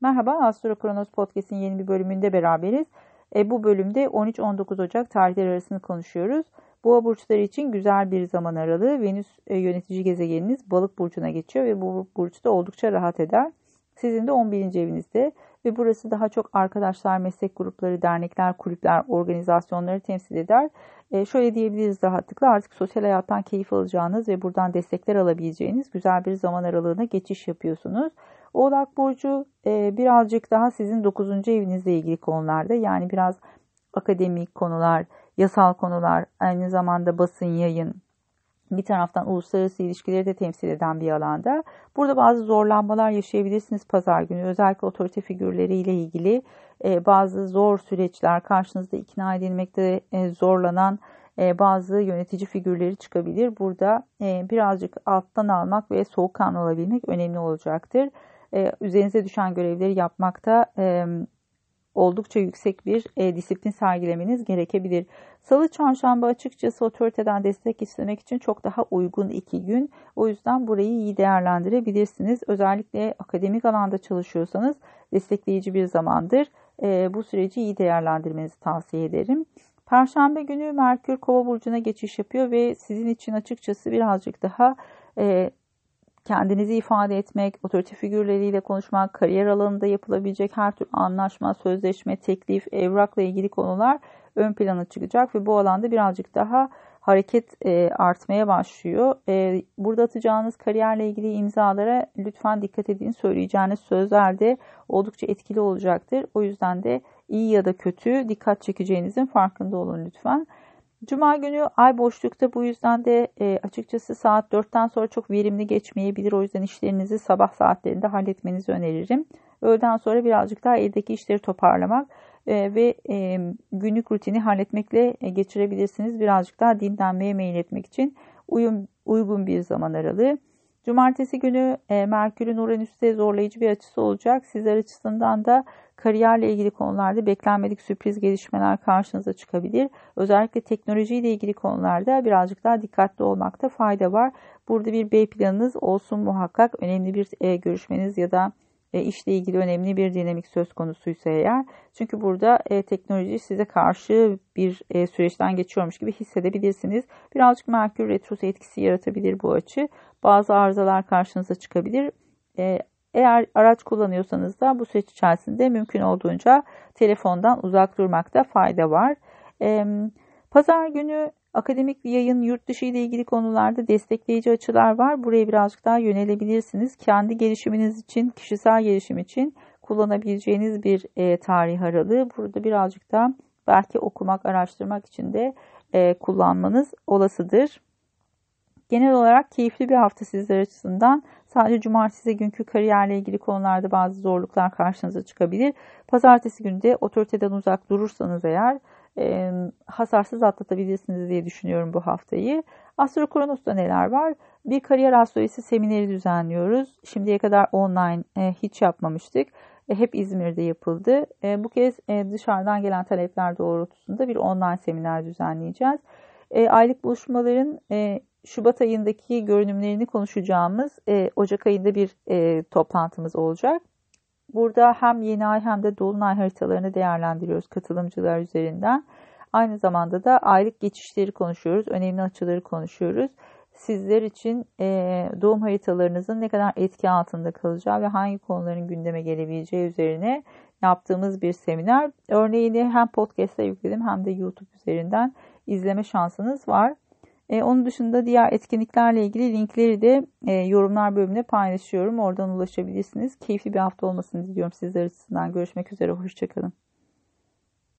Merhaba, Astro Kronos Podcast'in yeni bir bölümünde beraberiz. E, bu bölümde 13-19 Ocak tarihleri arasını konuşuyoruz. Boğa burçları için güzel bir zaman aralığı. Venüs e, yönetici gezegeniniz balık burcuna geçiyor ve bu burçta oldukça rahat eder. Sizin de 11. evinizde ve burası daha çok arkadaşlar, meslek grupları, dernekler, kulüpler, organizasyonları temsil eder. E, şöyle diyebiliriz rahatlıkla artık sosyal hayattan keyif alacağınız ve buradan destekler alabileceğiniz güzel bir zaman aralığına geçiş yapıyorsunuz. Oğlak Burcu e, birazcık daha sizin 9. evinizle ilgili konularda yani biraz akademik konular, yasal konular, aynı zamanda basın, yayın, bir taraftan uluslararası ilişkileri de temsil eden bir alanda. Burada bazı zorlanmalar yaşayabilirsiniz pazar günü. Özellikle otorite figürleriyle ilgili e, bazı zor süreçler, karşınızda ikna edilmekte e, zorlanan e, bazı yönetici figürleri çıkabilir. Burada birazcık alttan almak ve soğukkanlı olabilmek önemli olacaktır e, üzerinize düşen görevleri yapmakta e, oldukça yüksek bir e, disiplin sergilemeniz gerekebilir. Salı çarşamba açıkçası otoriteden destek istemek için çok daha uygun iki gün. O yüzden burayı iyi değerlendirebilirsiniz. Özellikle akademik alanda çalışıyorsanız destekleyici bir zamandır. E, bu süreci iyi değerlendirmenizi tavsiye ederim. Perşembe günü Merkür Kova burcuna geçiş yapıyor ve sizin için açıkçası birazcık daha e, kendinizi ifade etmek, otorite figürleriyle konuşmak, kariyer alanında yapılabilecek her tür anlaşma, sözleşme, teklif, evrakla ilgili konular ön plana çıkacak ve bu alanda birazcık daha hareket e, artmaya başlıyor. E, burada atacağınız kariyerle ilgili imzalara lütfen dikkat edin. Söyleyeceğiniz sözler de oldukça etkili olacaktır. O yüzden de iyi ya da kötü dikkat çekeceğinizin farkında olun lütfen. Cuma günü ay boşlukta bu yüzden de e, açıkçası saat 4'ten sonra çok verimli geçmeyebilir. O yüzden işlerinizi sabah saatlerinde halletmenizi öneririm. Öğleden sonra birazcık daha evdeki işleri toparlamak e, ve e, günlük rutini halletmekle geçirebilirsiniz. Birazcık daha dinlenmeye meyil etmek için uyum, uygun bir zaman aralığı. Cumartesi günü Merkür'ün Uranüs'te zorlayıcı bir açısı olacak. Sizler açısından da kariyerle ilgili konularda beklenmedik sürpriz gelişmeler karşınıza çıkabilir. Özellikle teknolojiyle ilgili konularda birazcık daha dikkatli olmakta fayda var. Burada bir B planınız olsun muhakkak. Önemli bir e, görüşmeniz ya da e, işle ilgili önemli bir dinamik söz konusuysa eğer. Çünkü burada e, teknoloji size karşı bir süreçten geçiyormuş gibi hissedebilirsiniz. Birazcık Merkür Retrosu etkisi yaratabilir bu açı. Bazı arızalar karşınıza çıkabilir. Eğer araç kullanıyorsanız da bu süreç içerisinde mümkün olduğunca telefondan uzak durmakta fayda var. Pazar günü akademik yayın, yurt dışı ile ilgili konularda destekleyici açılar var. Buraya birazcık daha yönelebilirsiniz. Kendi gelişiminiz için, kişisel gelişim için kullanabileceğiniz bir tarih aralığı. Burada birazcık daha belki okumak, araştırmak için de kullanmanız olasıdır. Genel olarak keyifli bir hafta sizler açısından. Sadece cumartesi günkü kariyerle ilgili konularda bazı zorluklar karşınıza çıkabilir. Pazartesi günü de otoriteden uzak durursanız eğer e, hasarsız atlatabilirsiniz diye düşünüyorum bu haftayı. Astro Kronos'ta neler var? Bir kariyer astrolojisi semineri düzenliyoruz. Şimdiye kadar online e, hiç yapmamıştık. E, hep İzmir'de yapıldı. E, bu kez e, dışarıdan gelen talepler doğrultusunda bir online seminer düzenleyeceğiz. E, aylık buluşmaların e, Şubat ayındaki görünümlerini konuşacağımız e, Ocak ayında bir e, toplantımız olacak. Burada hem yeni ay hem de dolunay haritalarını değerlendiriyoruz katılımcılar üzerinden. Aynı zamanda da aylık geçişleri konuşuyoruz, önemli açıları konuşuyoruz. Sizler için e, doğum haritalarınızın ne kadar etki altında kalacağı ve hangi konuların gündeme gelebileceği üzerine yaptığımız bir seminer. Örneğini hem podcast'ta yükledim hem de YouTube üzerinden izleme şansınız var. E, onun dışında diğer etkinliklerle ilgili linkleri de e, yorumlar bölümünde paylaşıyorum. Oradan ulaşabilirsiniz. Keyifli bir hafta olmasını diliyorum sizler açısından. Görüşmek üzere. Hoşçakalın.